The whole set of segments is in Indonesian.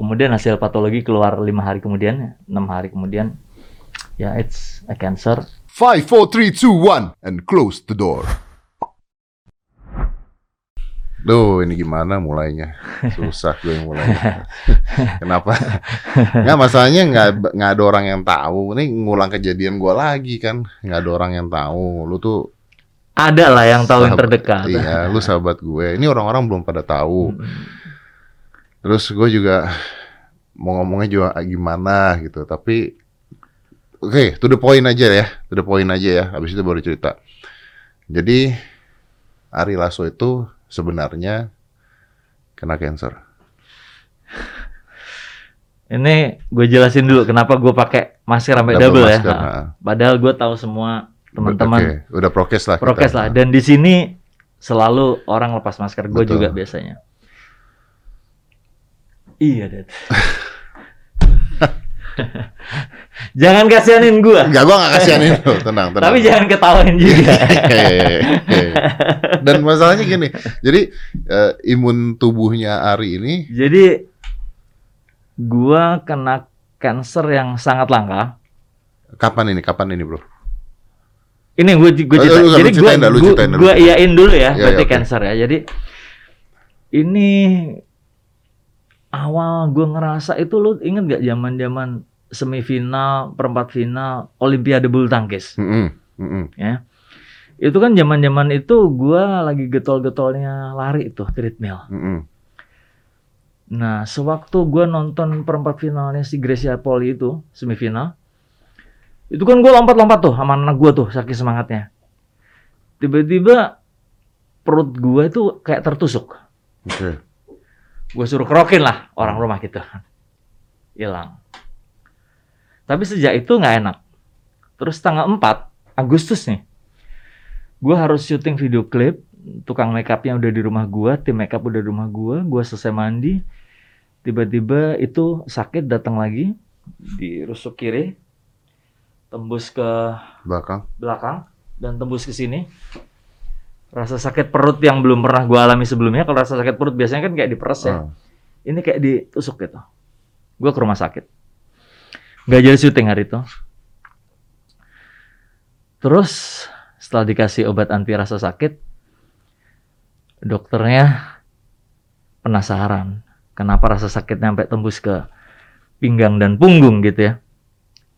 kemudian hasil patologi keluar lima hari kemudian, enam hari kemudian, ya it's a cancer. Five, four, three, two, one, and close the door. Duh, ini gimana mulainya? Susah gue yang mulainya. Kenapa? Nggak, masalahnya nggak nggak ada orang yang tahu. Ini ngulang kejadian gue lagi kan. Nggak ada orang yang tahu. Lu tuh Ada lah yang tahu yang terdekat. Iya, lu sahabat gue. Ini orang-orang belum pada tahu. Hmm. Terus gue juga mau ngomongnya juga gimana gitu. Tapi oke, to the point aja ya. To the point aja ya. Habis itu baru cerita. Jadi Ari Lasso itu sebenarnya kena cancer. Ini gue jelasin dulu kenapa gue pakai masker sampai Double double, masker, ya. nah. Padahal gue tahu semua teman-teman Oke, udah prokes lah. kita. prokes lah. Dan di sini selalu orang lepas masker. Gue juga biasanya. Iya, Dad. jangan kasihanin gue. Enggak, gua gak kasihanin lu. Tenang, tenang. Tapi jangan ketawain juga. Hehehe. Dan masalahnya gini, jadi eh, imun tubuhnya Ari ini Jadi gua kena cancer yang sangat langka. kapan ini? Kapan ini, Bro? Ini gue gue Oh, cerita. lu Jadi gue gue iyain dulu ya, Iya, berarti iya, oke. cancer ya. Jadi ini awal gue ngerasa itu lu inget gak zaman zaman semifinal, perempat final, Olimpiade bulu tangkis, Mm-mm, mm-mm. ya. Itu kan zaman zaman itu gua lagi getol-getolnya lari tuh treadmill. Mm-mm. Nah, sewaktu gua nonton perempat finalnya si Gracia Poli itu, semifinal, itu kan gue lompat-lompat tuh sama anak gua tuh, saking semangatnya. Tiba-tiba perut gua itu kayak tertusuk. Oke. Gue suruh kerokin lah orang rumah gitu. Hilang. Tapi sejak itu nggak enak. Terus tanggal 4 Agustus nih, gue harus syuting video klip. Tukang makeupnya udah di rumah gua, tim makeup udah di rumah gua. Gua selesai mandi, tiba-tiba itu sakit datang lagi di rusuk kiri, tembus ke Belakang. belakang dan tembus ke sini. Rasa sakit perut yang belum pernah gua alami sebelumnya. Kalau rasa sakit perut biasanya kan kayak diperes ya. Ah. Ini kayak ditusuk gitu. Gua ke rumah sakit. Gak jadi syuting hari itu. Terus setelah dikasih obat anti rasa sakit, dokternya penasaran kenapa rasa sakitnya sampai tembus ke pinggang dan punggung gitu ya.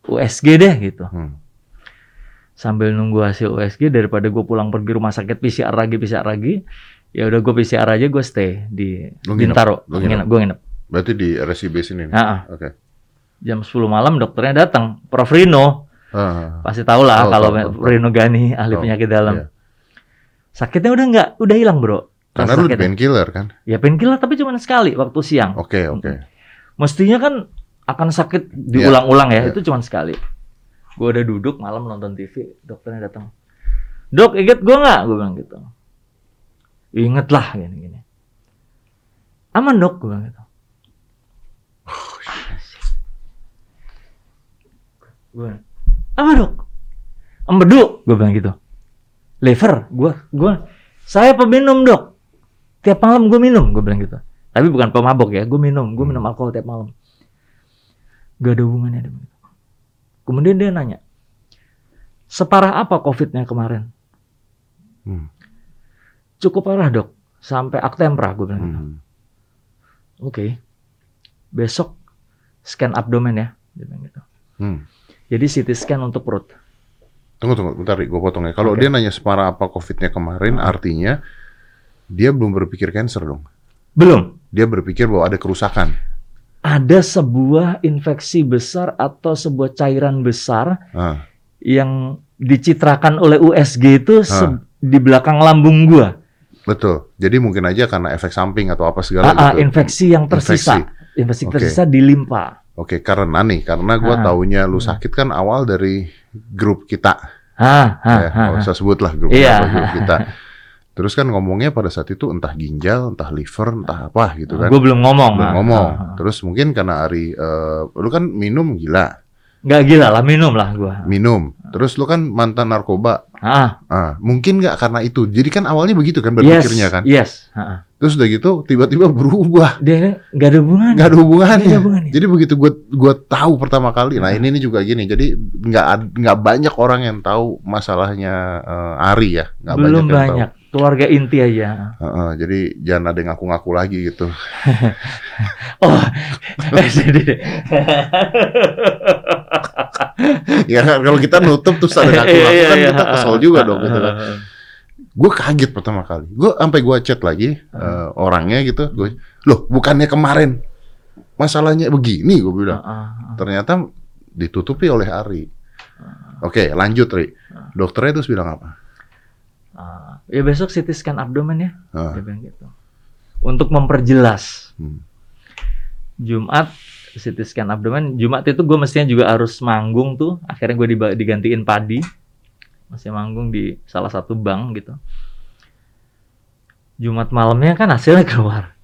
USG deh gitu Hmm. Sambil nunggu hasil USG daripada gue pulang pergi rumah sakit PCR lagi PCR lagi ya udah gue PCR aja gue stay di Lu nginep? Bintaro Lu nginep? nginep gue nginep Berarti di RSIB sini nih. Oke. jam 10 malam dokternya datang Prof Rino Ah, pasti tahu lah Tahu, kalau tahu, tahu. Rino Gani ahli penyakit dalam iya. sakitnya udah nggak udah hilang bro Karena lu painkiller kan? ya painkiller tapi cuma sekali waktu siang Oke, oke. mestinya kan akan sakit diulang-ulang ya Iya. itu cuma sekali gue udah duduk malam nonton TV dokternya datang. Dok inget gue nggak? Gue bilang gitu. Inget lah gini gini. Aman dok gue bilang gitu. Gue aman dok. Embedu gue bilang gitu. Liver gue gue saya peminum dok. Tiap malam gue minum gue bilang gitu. Tapi bukan pemabok ya gue minum gue minum alkohol tiap malam. Gak ada hubungannya dengan kemudian dia nanya separah apa covidnya kemarin Hmm. cukup parah dok sampai aktempra gue bilang gitu. Hmm. oke besok scan abdomen ya dia bilang gitu Hmm. jadi CT scan untuk perut Tunggu, tunggu, bentar, gue potong ya. Kalau Oke. dia nanya separah apa COVID-nya kemarin, artinya dia belum berpikir cancer dong. belum Dia berpikir bahwa ada kerusakan. Ada sebuah infeksi besar atau sebuah cairan besar Ah, yang dicitrakan oleh USG itu Ah. di belakang lambung gua betul. Jadi mungkin aja karena efek samping atau apa segala Ah, ah, gitu. infeksi yang tersisa infeksi Oke. tersisa di limpa Oke, karena nih, karena gue Ah. taunya lu sakit kan awal dari grup kita. ah, ah, ya, ah, ah. usah sebut lah grup, Iya. grup kita. Terus kan ngomongnya pada saat itu entah ginjal, entah liver, entah apa gitu kan. Gue belum ngomong. Belum ah, ngomong. ah, ah. Terus mungkin karena Ari, eh, lu kan minum gila, Nggak gila lah, minum lah gua. minum. Terus lu kan mantan narkoba. Ah, Ah, mungkin nggak karena itu. Jadi kan awalnya begitu kan yes, berpikirnya kan. Yes. ah. Terus udah gitu tiba-tiba berubah. Dia nggak ada hubungan. Nggak ada hubungannya. Nggak ada hubungannya. Jadi begitu gue gua tahu pertama kali. Nah ini, ini juga gini. Jadi nggak ad- nggak banyak orang yang tahu masalahnya eh, Ari ya. Nggak Belum yang tahu. Keluarga inti aja. Heeh, jadi jangan ada yang ngaku-ngaku lagi gitu. Oh, jadi ya kalau kita nutup terus ada ngaku-ngaku kan kita kesel juga dong gitu kan. Gue kaget pertama kali. Gue sampai gue chat lagi eh, orangnya gitu. Gue, loh bukannya kemarin masalahnya begini gue bilang. Ternyata ditutupi oleh Ari. Oke, lanjut Ri. Dokternya terus bilang apa? Ah, ya besok CT scan abdomen ya. Ah, Dia bilang gitu. Untuk memperjelas. hmm. Jumat CT scan abdomen. Jumat itu gue mestinya juga harus manggung tuh. Akhirnya gue digantiin padi. Masih manggung di salah satu bank gitu. Jumat malamnya kan hasilnya keluar.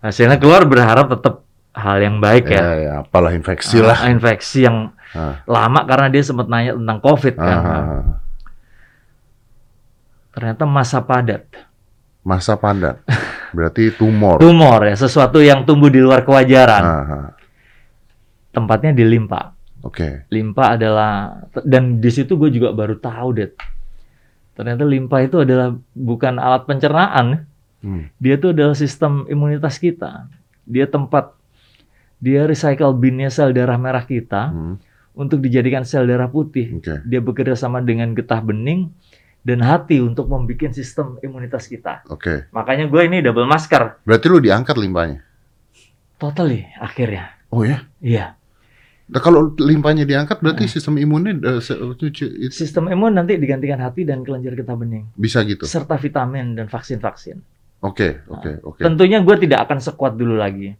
Hasilnya keluar berharap tetap hal yang baik Ya, ya. ya, apalah infeksi lah. Ah, infeksi yang Ah. lama karena dia sempat nanya tentang COVID kan. Ah, ah, ah. Ternyata masa padat. Masa padat. Berarti tumor. Tumor ya, sesuatu yang tumbuh di luar kewajaran. Ah. Tempatnya di limpa. Oke. Limpa adalah dan di situ gue juga baru tahu deh. Ternyata limpa itu adalah bukan alat pencernaan. Hmm. Dia itu adalah sistem imunitas kita. Dia tempat dia recycle binnya sel darah merah kita Hmm. Untuk dijadikan sel darah putih. Oke. Dia bekerja sama dengan getah bening dan hati untuk membuat sistem imunitas kita. Oke. Makanya gue ini double masker. Berarti lu diangkat limpahnya. Totally akhirnya. Oh ya. Iya. Nah, kalau limpahnya diangkat berarti sistem imunnya eh, se- itu- itu Sistem imun nanti digantikan hati dan kelenjar getah bening. bisa gitu. Serta vitamin dan vaksin-vaksin. Oke, oke, oke. Tentunya gue tidak akan sekuat dulu lagi.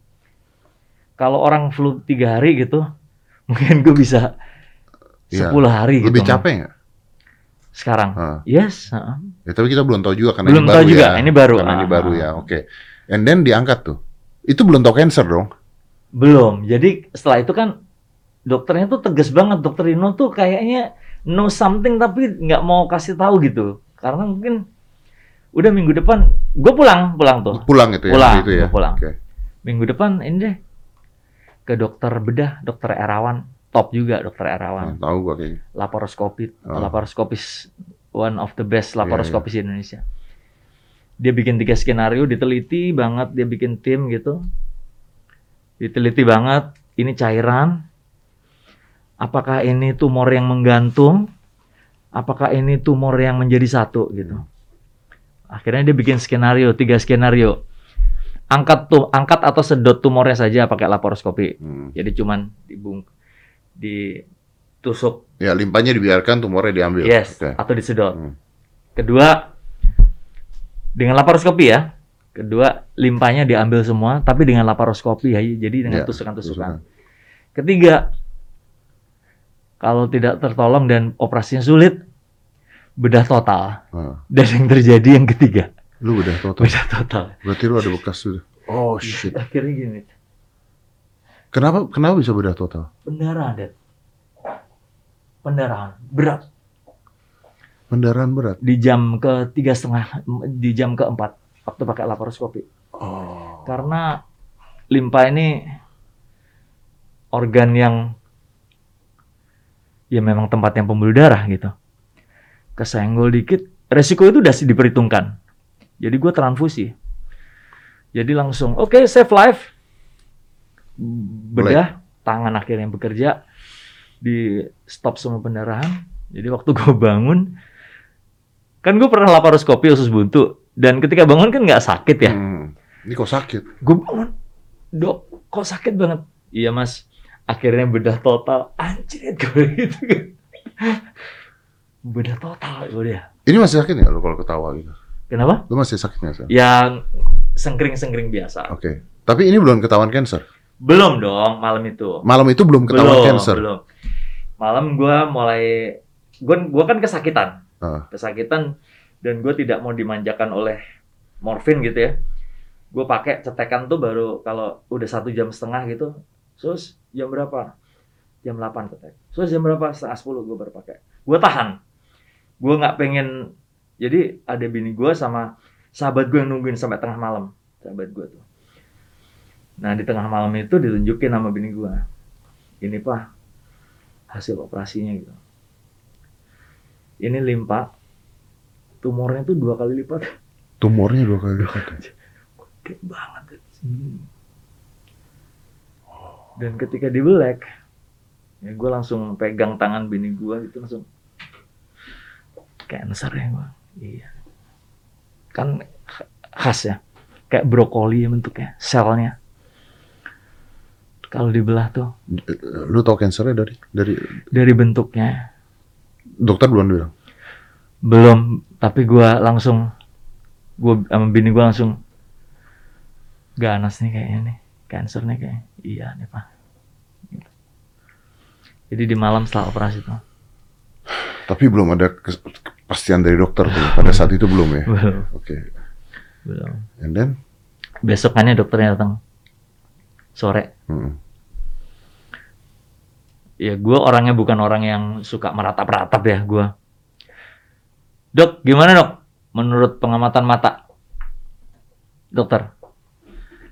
Kalau orang flu tiga hari gitu, mungkin gue bisa Iya. 10 hari gitu. Lebih capek nggak? Sekarang. Ah. Yes. heeh. Ya, tapi kita belum tahu juga karena Belum ini tahu baru juga, ya. ini baru. Karena ini Ah, baru ah. ya. Oke. And then diangkat tuh. Itu belum tahu cancer dong. Belum. Jadi setelah itu kan dokternya tuh tegas banget. Dokter Rino tuh kayaknya know something tapi nggak mau kasih tahu gitu. Karena mungkin udah minggu depan gue pulang pulang tuh. Pulang itu ya. Pulang, itu ya. pulang. Oke. Minggu depan ini deh ke dokter bedah, dokter Erawan, top juga dokter Nah, Erawan. tahu gua kayaknya. Laparoskopis, Oh. laparoskopis one of the best Iya, laparoskopis di Indonesia. Dia bikin tiga skenario, diteliti banget, dia bikin tim gitu. Diteliti banget, ini cairan. Apakah ini tumor yang menggantung? Apakah ini tumor yang menjadi satu gitu. Akhirnya dia bikin skenario, tiga skenario. Angkat tuh, angkat atau sedot tumornya saja pakai laparoskopi. Hmm. Jadi cuman dibung ditusuk Ya, limpahnya dibiarkan, tumornya diambil. Yes, Oke. atau disedot. Hmm. Kedua, dengan laparoskopi ya. Kedua, limpahnya diambil semua, tapi dengan laparoskopi ya, jadi dengan Ya, tusukan-tusukan. Ketiga, kalau tidak tertolong dan operasinya sulit, bedah total. Ah. Dan yang terjadi yang ketiga, Lu udah total. bedah total. Berarti lu ada bekas sudah. Oh shit. Akhirnya gini, Kenapa kenapa bisa bedah total? pendarahan, Dad. Pendarahan, berat. Pendarahan berat. Di jam ke tiga setengah, di jam keempat, waktu pakai laparoskopi. Oh. karena limpa ini organ yang ya memang tempat yang pembuluh darah gitu. Kesenggol dikit, resiko itu udah sih diperhitungkan. Jadi gue transfusi. Jadi langsung, oke save life. Bedah, tangan akhirnya bekerja, di stop semua pendarahan. Jadi waktu gue bangun, kan gue pernah laparoskopi usus buntu, dan ketika bangun kan nggak sakit ya Hmm. Ini kok sakit? gue bangun dok kok sakit banget iya mas akhirnya bedah total anjir gue gitu kan bedah total gue dia Ini masih sakit nggak lu kalau ketawa gitu? Kenapa? Lu masih sakit nggak sekarang? yang sengkring sengkring biasa. Oke. Tapi ini belum ketahuan cancer. belum dong malam itu. Malam itu belum ketahuan belum cancer. belum. Malam gue mulai gue gua kan kesakitan. Ah. kesakitan dan gue tidak mau dimanjakan oleh morfin gitu ya. Gue pakai cetekan tuh baru kalau udah satu jam setengah gitu sus jam berapa? Jam 8 cetek. Sus jam berapa? Setengah 10 gue baru pakai. Gue tahan. Gue nggak pengen Jadi ada bini gue sama sahabat gue yang nungguin sampai tengah malam. Sahabat gue tuh. Nah di tengah malam itu ditunjukin sama bini gue. Ini pak hasil operasinya gitu. Ini limpa. Tumornya tuh dua kali lipat. Tumornya dua kali lipat. Gede banget. Hmm. Dan ketika dibelek, ya gue langsung pegang tangan bini gue gitu langsung cancer ya gue. Iya. Kan khas ya. Kayak brokoli ya bentuknya, selnya. Kalau dibelah tuh Lu tau cancernya dari dari dari bentuknya dokter belum bilang. belum, tapi gue langsung gue sama bini gue langsung ganas nih kayaknya nih, cancer nih kayak iya nih pak. Gitu. Jadi di malam setelah operasi tuh Tapi belum ada kes- kepastian dari dokter tuh. Pada saat itu belum ya. belum, Oke. belum. And then Besokannya dokternya datang sore. hmm. Ya gue orangnya bukan orang yang suka meratap-ratap ya gue. Dok, gimana dok? Menurut pengamatan mata, dokter.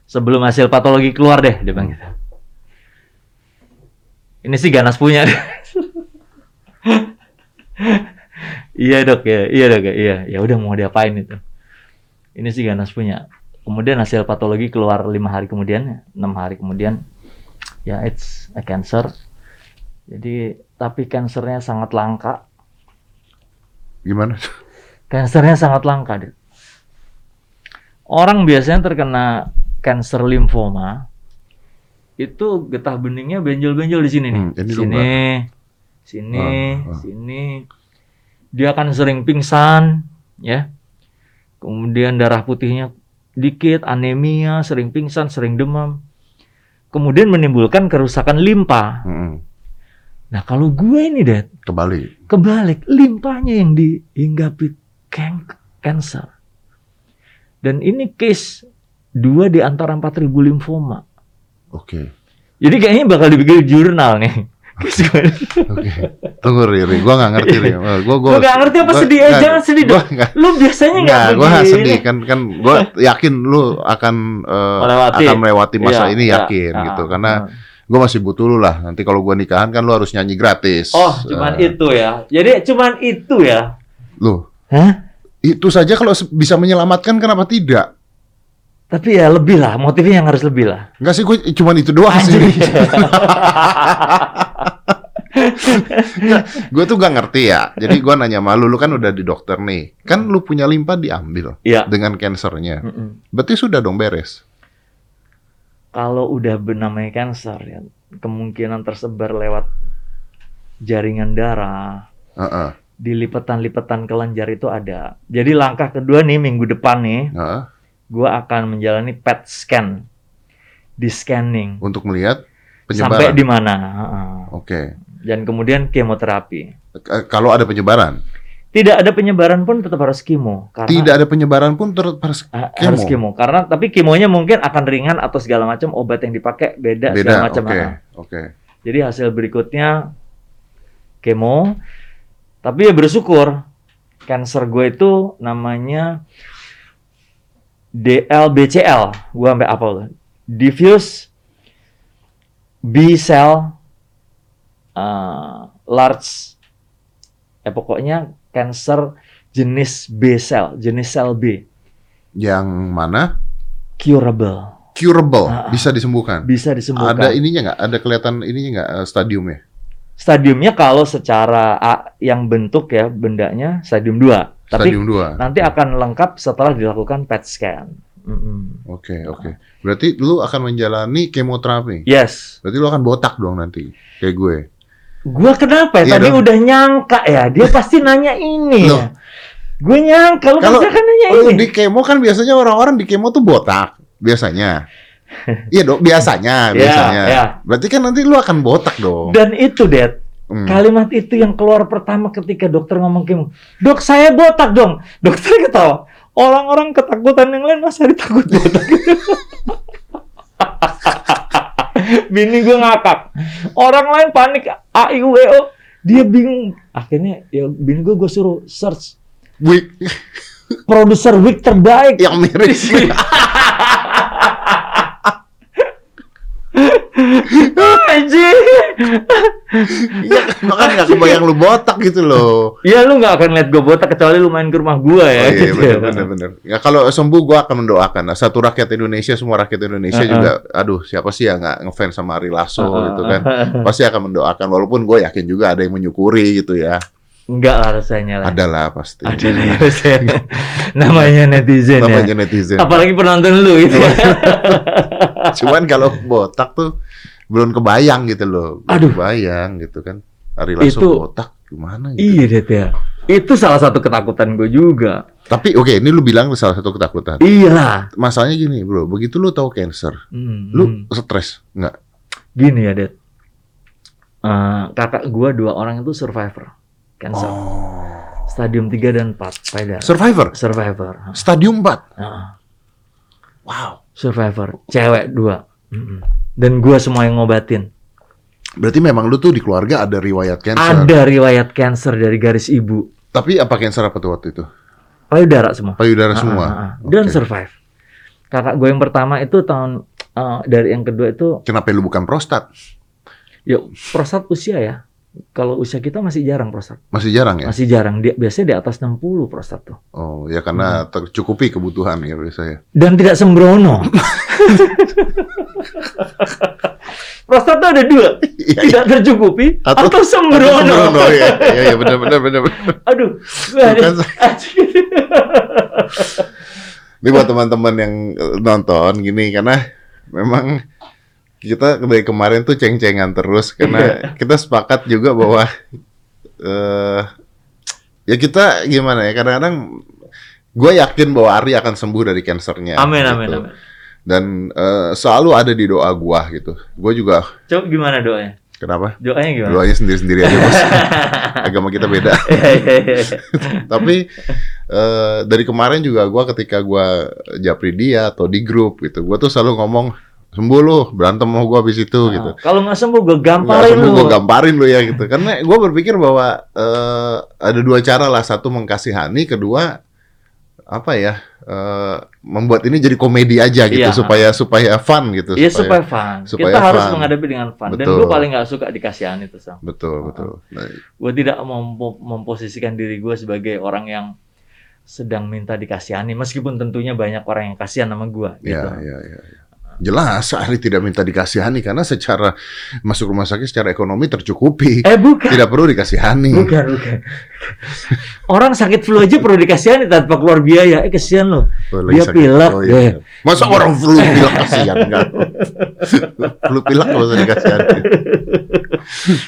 Sebelum hasil patologi keluar deh, dia bilang gitu. Ini sih ganas punya. iya dok ya, iya dok ya, iya. Ya udah mau diapain itu. Ini sih ganas punya. Kemudian hasil patologi keluar lima hari kemudian, enam hari kemudian, ya it's a cancer. Jadi tapi kansernya sangat langka. gimana? Kansernya sangat langka, Dit. Orang biasanya terkena kanker limfoma itu getah beningnya benjol-benjol di sini nih. Hmm, sini, sini, Ah, ah. sini. Dia akan sering pingsan, ya. Kemudian darah putihnya dikit, anemia, sering pingsan, sering demam. Kemudian menimbulkan kerusakan limpa. Hmm, Nah, kalau gue ini, Dad, Kebalik. kebalik limpanya yang dihinggapi kan cancer. Dan ini case dua di antara 4000 limfoma. Oke. Jadi kayaknya bakal dibikin jurnal nih. Oke. Tunggu Riri, gua nggak ngerti Ri. Eh, Gua gua Lu nggak ngerti apa gua- sedih? Eh, nggak, jangan sedih Gua dong. Lu biasanya nggak Nggak, gue begini. sedih kan kan gue yakin lu akan eh, Melewati. akan melewati masa Iya, ini iya. yakin Ah, gitu ah, karena ah. gue masih butuh lu lah nanti kalau gue nikahan kan lu harus nyanyi gratis Oh, cuman Eh, itu ya. Jadi cuman itu ya. lu Hah? itu saja kalau bisa menyelamatkan kenapa tidak Tapi ya lebih lah, motifnya yang harus lebih lah. Enggak sih gue cuman itu doang sih Anjir. gue tuh gak ngerti ya jadi gue nanya malu lu kan udah di dokter nih kan lu punya limpa diambil Iya. dengan kansernya berarti sudah dong beres Kalau udah bernamanya cancer ya, kemungkinan tersebar lewat jaringan darah, Heeh, di lipetan-lipetan kelenjar itu ada. Jadi langkah kedua nih minggu depan nih, heeh. Gua akan menjalani PET scan, di scanning untuk melihat sampai penyebaran di mana, oke dan kemudian kemoterapi. Kalau ada penyebaran Tidak ada penyebaran pun tetap harus kemo karena Tidak ada penyebaran pun terus harus kemo. harus kemo karena tapi kemonya mungkin akan ringan atau segala macam obat yang dipakai beda, segala beda. macam. Oke, Ah. oke. Jadi hasil berikutnya kemo. Tapi ya bersyukur cancer gue itu namanya DLBCL. Gue sampai apa loh? Diffuse B cell uh, large. Eh pokoknya cancer jenis B cell, jenis sel B, Yang mana curable, curable, Ah. bisa disembuhkan. bisa disembuhkan. Ada ininya nggak? Ada kelihatan ininya nggak eh, stadiumnya? Stadiumnya kalau secara A, yang bentuk ya bendanya stadium 2. Tapi Stadium 2. nanti akan lengkap setelah dilakukan PET scan. Oke, oke. Berarti lu akan menjalani kemoterapi. Yes. Berarti lu akan botak dong nanti, kayak gue. Gua kenapa ya? Iya Tadi dong. udah nyangka ya. Dia pasti nanya ini Loh. ya. Gue nyangka lu Kalau- pasti akan nanya ini. di kemo kan biasanya orang-orang di kemo tuh botak, biasanya. Iya dong, biasanya, Ya, biasanya. ya. Berarti kan nanti lu akan botak dong. Dan itu, Dad. Hmm. Kalimat itu yang keluar pertama ketika dokter ngomong kemo. Dok, saya botak dong. Dokter ketawa. Orang-orang ketakutan yang lain masa ditakut botak. Bini gue ngakak. Orang lain panik A I U E O. Dia bingung. Akhirnya ya bini gue gue suruh search Wih, produser wig terbaik. yang mirip. Anjing. Iya, makanya nggak kebayang lu botak gitu loh. Ya lu nggak akan lihat gue botak kecuali lu main ke rumah gua ya. Oh, iya, gitu. bener, bener, bener. Ya kalau sembuh gua akan mendoakan. Nah, satu rakyat Indonesia, semua rakyat Indonesia Uh-uh. juga, aduh siapa sih yang nggak ngefans sama Ari Lasso Uh-uh. gitu kan? Pasti akan mendoakan. Walaupun gue yakin juga ada yang menyukuri gitu ya. Enggak lah rasanya lah. Ada lah pasti. Ada lah rasanya. Namanya netizen Namanya ya. netizen. Apalagi penonton lu itu. Iya. Cuman kalau botak tuh belum kebayang gitu loh. Belum Aduh. kebayang gitu kan. Ari Lasso Itu- botak gimana gitu. iya Det ya. Itu salah satu ketakutan gue juga. Tapi oke, ini lu bilang salah satu ketakutan. Iya lah. Masalahnya gini, Bro. Begitu lu tahu cancer, Hmm, lu hmm. stres nggak? Gini ya Det. Eh, kakak gua dua orang itu survivor cancer. Oh. Stadium 3 dan 4 payudara. Survivor. survivor. Stadium 4. Heeh. Wow. survivor. Cewek dua. Dan gua semua yang ngobatin. Berarti memang lu tuh di keluarga ada riwayat cancer. Ada riwayat cancer dari garis ibu. Tapi apa cancer apa tuh waktu itu? Payudara semua. Payudara semua. ah, ah. Dan Oke. survive. Kakak gue yang pertama itu tahun eh, dari yang kedua itu Kenapa lu bukan prostat? ya prostat usia ya. Kalau usia kita masih jarang prostat. Masih jarang ya? Masih jarang. Dia biasanya di atas 60 prostat tuh. Oh, ya karena tercukupi kebutuhan ya biasanya. Dan tidak sembrono. prostat tuh ada dua. Iya, Tidak tercukupi Atau- atau, sembrono. Sembrono, ya. Iya, iya benar benar benar. benar. Aduh. Bukan- Ini buat teman-teman yang eh, nonton gini karena memang kita dari kemarin tuh ceng-cengan terus Iya. karena kita sepakat juga bahwa eh ya kita gimana ya kadang-kadang gue yakin bahwa Ari akan sembuh dari kansernya. Amin gitu. amin amin. Dan eh, selalu ada di doa gua gitu. Gue juga Coba gimana doanya? kenapa? Doanya gimana? Doanya sendiri-sendiri aja bos. Agama kita beda. Iya, iya, iya. Tapi eh, dari kemarin juga gua ketika gua japri dia atau di grup gitu, gua tuh selalu ngomong sembuh lu berantem mau gua habis itu gitu. Nah, Kalau nggak sembuh gue gamparin sembuh lu. gua gamparin lu ya gitu. Karena gua berpikir bahwa eh, ada dua cara lah, satu mengkasihani, kedua apa ya eh, membuat ini jadi komedi aja gitu Iya. supaya supaya fun gitu. Iya supaya fun. supaya Kita harus fun. menghadapi dengan fun. Dan Betul. gue paling nggak suka dikasihani itu Sam. betul betul. Nah, Gue tidak mem- memposisikan diri gue sebagai orang yang sedang minta dikasihani. Meskipun tentunya banyak orang yang kasihan sama gue. Gitu. Ya, ya, ya. ya. Jelas, Ari tidak minta dikasihani karena secara masuk rumah sakit secara ekonomi tercukupi. Eh bukan. Tidak perlu dikasihani. Bukan, bukan. Orang sakit flu aja perlu dikasihani tanpa keluar biaya. Eh kesian loh. Oh, Dia sakit. pilek. Oh, Eh. iya. Masa orang flu pilek kasihan enggak? flu pilek nggak usah dikasihani.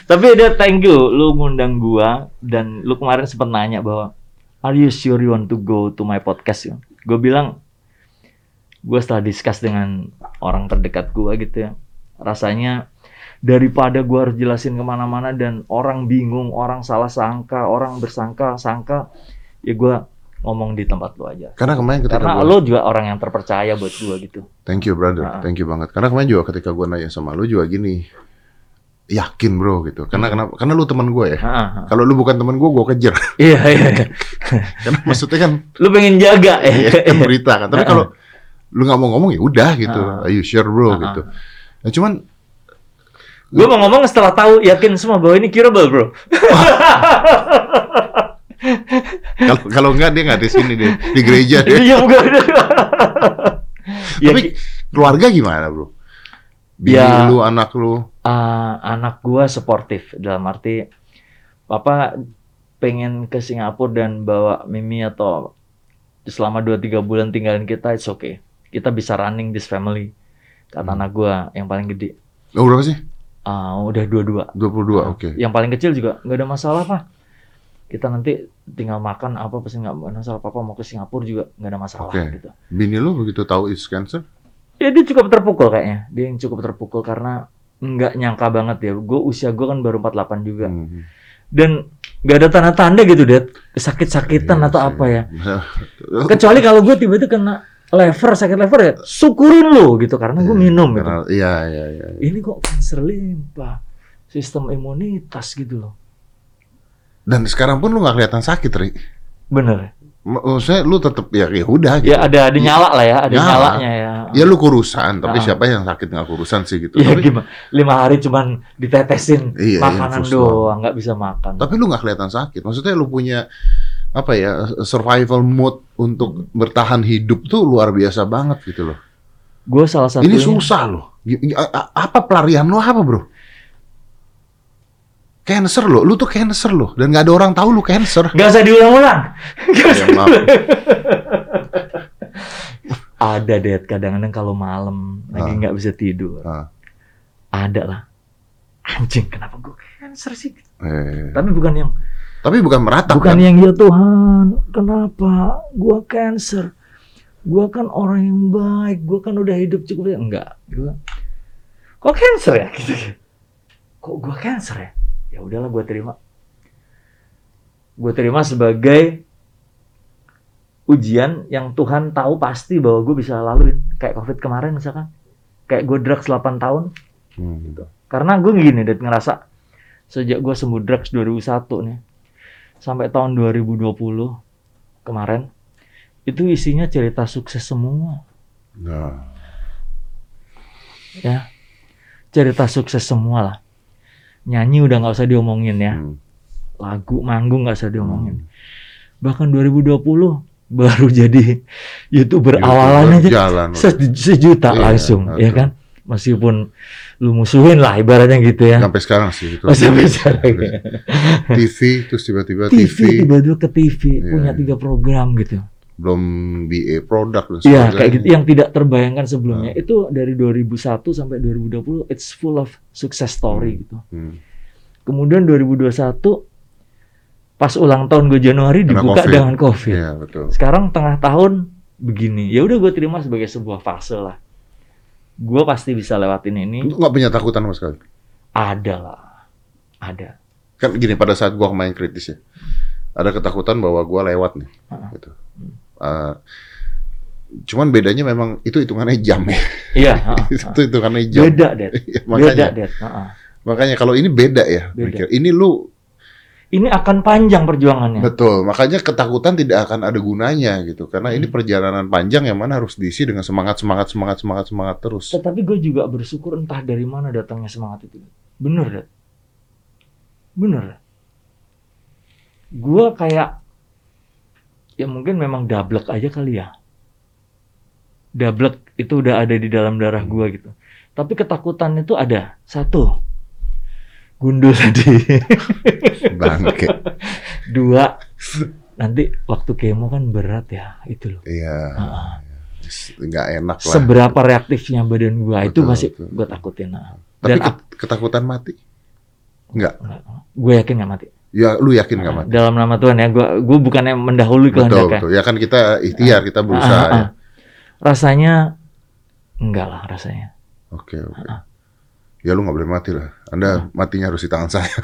Tapi ada thank you lu ngundang gua dan lu kemarin sempat nanya bahwa are you sure you want to go to my podcast? Gue bilang gue setelah discuss dengan orang terdekat gua gitu ya rasanya daripada gua harus jelasin ke mana-mana dan orang bingung, orang salah sangka, orang bersangka sangka ya gua ngomong di tempat lu aja. Karena kemarin ketika Karena gua, lu juga orang yang terpercaya buat gua gitu. thank you brother, Ah. thank you banget. Karena kemarin juga ketika gua nanya sama lu juga gini, yakin bro gitu. Karena kenapa? Karena lu teman gue ya. Ah, ah. Kalau lu bukan teman gue, gue kejar. Iya, iya. Karena maksudnya kan, Lu pengen jaga ya. ya, kan berita kan. Tapi Ah, kalau lu nggak mau ngomong ya udah gitu. Ah. Are you sure bro Ah, gitu. Nah cuman Gue mau ngomong setelah tahu yakin semua bahwa ini curable, bro. kalau kalau nggak dia nggak di sini dia di gereja dia. Iya bukan. ya, Tapi keluarga gimana bro? Bini Ya. lu, anak lu. uh, anak gua sportif dalam arti papa pengen ke Singapura dan bawa Mimi atau selama 2-3 bulan tinggalin kita it's okay. Kita bisa running this family. Kata Hmm. anak gua yang paling gede. Oh, berapa sih? Ah, udah dua-dua. 22, oke. Yang paling kecil juga nggak ada masalah pak. Kita nanti tinggal makan apa pasti nggak masalah. Papa mau ke Singapura juga nggak ada masalah Oke. gitu. Bini lu begitu tahu is cancer? Ya dia cukup terpukul kayaknya. Dia yang cukup terpukul karena nggak nyangka banget ya. Gue usia gue kan baru 48 juga. Hmm. Dan nggak ada tanda-tanda gitu, Det. Sakit-sakitan Iya atau sih. apa ya. Kecuali kalau gue tiba-tiba kena lever, sakit lever ya, syukurin lo gitu. Karena gue minum gitu. Karena- Iya, iya, iya. Ini kok kanker limpa. Sistem imunitas gitu loh. Dan sekarang pun lu nggak kelihatan sakit, Ri. Bener. maksudnya lu tetap ya ya udah gitu. Ya ada ada nyala lah ya, ada Nyala. nyalanya ya. Ya lu kurusan, tapi Ah. siapa yang sakit nggak kurusan sih gitu. Ya tapi, gimana? Lima hari cuman ditetesin Iya, makanan infus doang, nggak bisa makan. tapi lu nggak kelihatan sakit. Maksudnya lu punya apa ya survival mode untuk bertahan hidup tuh luar biasa banget gitu loh. Gue salah satu Ini susah loh. Apa pelarian lo apa bro? Cancer lo, lu tuh cancer lo, dan nggak ada orang tahu lu cancer. Gak usah diulang-ulang. Usah Ya, maaf. Ada deh kadang-kadang kalau malam lagi Ah. nggak bisa tidur. Ah. Ada lah. Anjing, kenapa gue cancer sih? Eh, Tapi bukan yang tapi bukan meratap bukan kan? yang ya Tuhan, kenapa gua cancer? Gua kan orang yang baik, gua kan udah hidup cukup ya enggak. Gua kok cancer ya gitu. Kok gua cancer ya? Ya udahlah gua terima. Gua terima sebagai ujian yang Tuhan tahu pasti bahwa gue bisa laluin. Kayak Covid kemarin misalkan. Kayak gue drugs 8 tahun. Hmm, gitu. Karena gue gini, Dad, ngerasa sejak gue sembuh drugs 2001 nih, sampai tahun 2020 kemarin, itu isinya cerita sukses semua. Nah, ya Cerita sukses semua lah. Nyanyi udah nggak usah diomongin ya. hmm. Lagu, manggung nggak usah diomongin. Bahkan 2020 baru jadi YouTuber YouTuber awalan aja jalan. se- sejuta Iya, langsung, ya kan? Meskipun lu musuhin lah ibaratnya gitu ya. Sampai sekarang sih itu. Oh, sampai sekarang ya. TV terus tiba-tiba TV, tiba-tiba ke TV Iya, punya tiga program gitu. belum BA produk dan Iya, kayak gitu yang tidak terbayangkan sebelumnya. Ah. Itu dari 2001 sampai 2020 it's full of success story gitu. Hmm. Kemudian 2021 pas ulang tahun gue Januari Kena dibuka COVID. dengan Covid. Iya betul. Sekarang tengah tahun begini. Ya udah gue terima sebagai sebuah fase lah. Gue pasti bisa lewatin ini. Lu nggak punya takutan sama sekali. Ada lah. Ada. Kan gini pada saat gua kemarin kritis ya, ada ketakutan bahwa gua lewat nih. Ah. Gitu. Uh, cuman bedanya memang itu hitungannya jam ya. Iya. ha. itu hitungannya jam. Beda, Dad. Iya, Beda, makanya, Dad. Ha. makanya kalau ini beda ya. Beda. mikir. Ini lu Ini akan panjang perjuangannya. betul. Makanya ketakutan tidak akan ada gunanya gitu. Karena Hmm. ini perjalanan panjang yang mana harus diisi dengan semangat, semangat, semangat, semangat, semangat terus. Tetapi gue juga bersyukur entah dari mana datangnya semangat itu. Bener, Dad. Bener. Gue kayak, ya mungkin memang dablek aja kali ya. Dablek itu udah ada di dalam darah gue gitu. Tapi ketakutan itu ada. Satu, gundul tadi. Bangke. Dua, nanti waktu kemo kan berat ya. Itu loh. Iya. Ah. Nggak enak lah. Seberapa reaktifnya badan itu Betul, masih betul. gue takutin. Nah. Tapi Dan ket- ketakutan mati? Enggak. gue yakin gak mati. Ya lu yakin nggak Nah, mati? Dalam nama Tuhan ya, gue gue bukannya mendahului Betul, kehendaknya. betul. Ya kan kita ikhtiar, kita berusaha Ah, ah, ya. Rasanya enggak lah rasanya. Oke, oke. Ya lu nggak boleh mati lah. Anda matinya harus di tangan saya.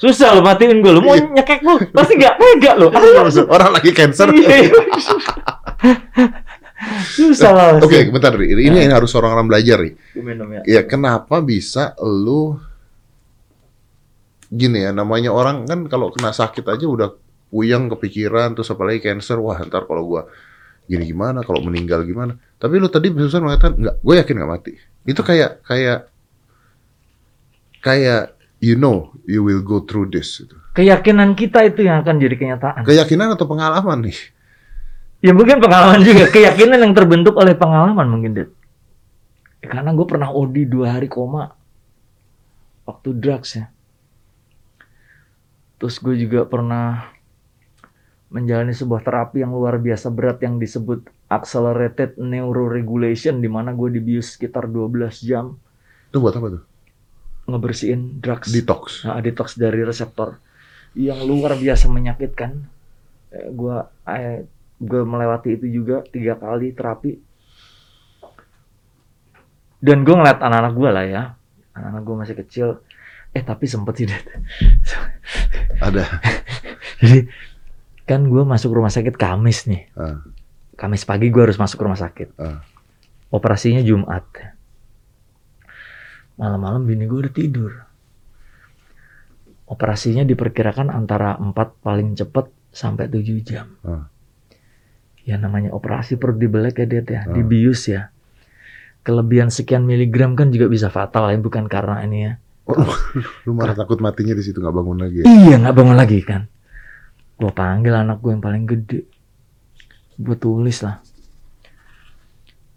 Susah lo matiin gue, lo mau Iya. nyekek lu, pasti gak tega lo. Orang lagi cancer. Iya. Susah lah. Oke, bentar. Ri. Ini yang harus orang-orang belajar nih. Gue minum ya. Ya kenapa bisa lu gini ya namanya orang kan kalau kena sakit aja udah puyeng kepikiran terus apalagi cancer wah ntar kalau gua gini gimana kalau meninggal gimana tapi lu tadi barusan mengatakan enggak gue yakin nggak mati itu kayak kayak kayak you know you will go through this gitu. Keyakinan kita itu yang akan jadi kenyataan. keyakinan atau pengalaman nih Ya mungkin pengalaman juga, keyakinan yang terbentuk oleh pengalaman mungkin Dad. Ya, karena gue pernah OD dua hari koma waktu drugs ya. Terus gue juga pernah menjalani sebuah terapi yang luar biasa berat yang disebut accelerated neuroregulation di mana gue dibius sekitar 12 jam itu buat apa tuh ngebersihin drugs. detox Nah, detox dari reseptor yang luar biasa menyakitkan. Eh, gua eh, melewati itu juga tiga kali terapi. Dan gue ngeliat anak-anak gue lah ya, anak-anak gue masih kecil. Eh tapi sempet sih, Dad. ada Jadi kan gue masuk rumah sakit Kamis nih. Ah. Kamis pagi gue harus masuk rumah sakit. Ah. Operasinya Jumat. Malam-malam bini gue udah tidur. operasinya diperkirakan antara 4 paling cepat sampai 7 jam. Hmm. Ya namanya operasi perut dibelek ya Dad ya, Hmm. dibius ya. Kelebihan sekian miligram kan juga bisa fatal ya, bukan karena ini ya. Oh, lu, lu malah takut matinya di situ nggak bangun lagi ya? Iya nggak bangun lagi kan. Gue panggil anak gue yang paling gede. Gue tulis lah.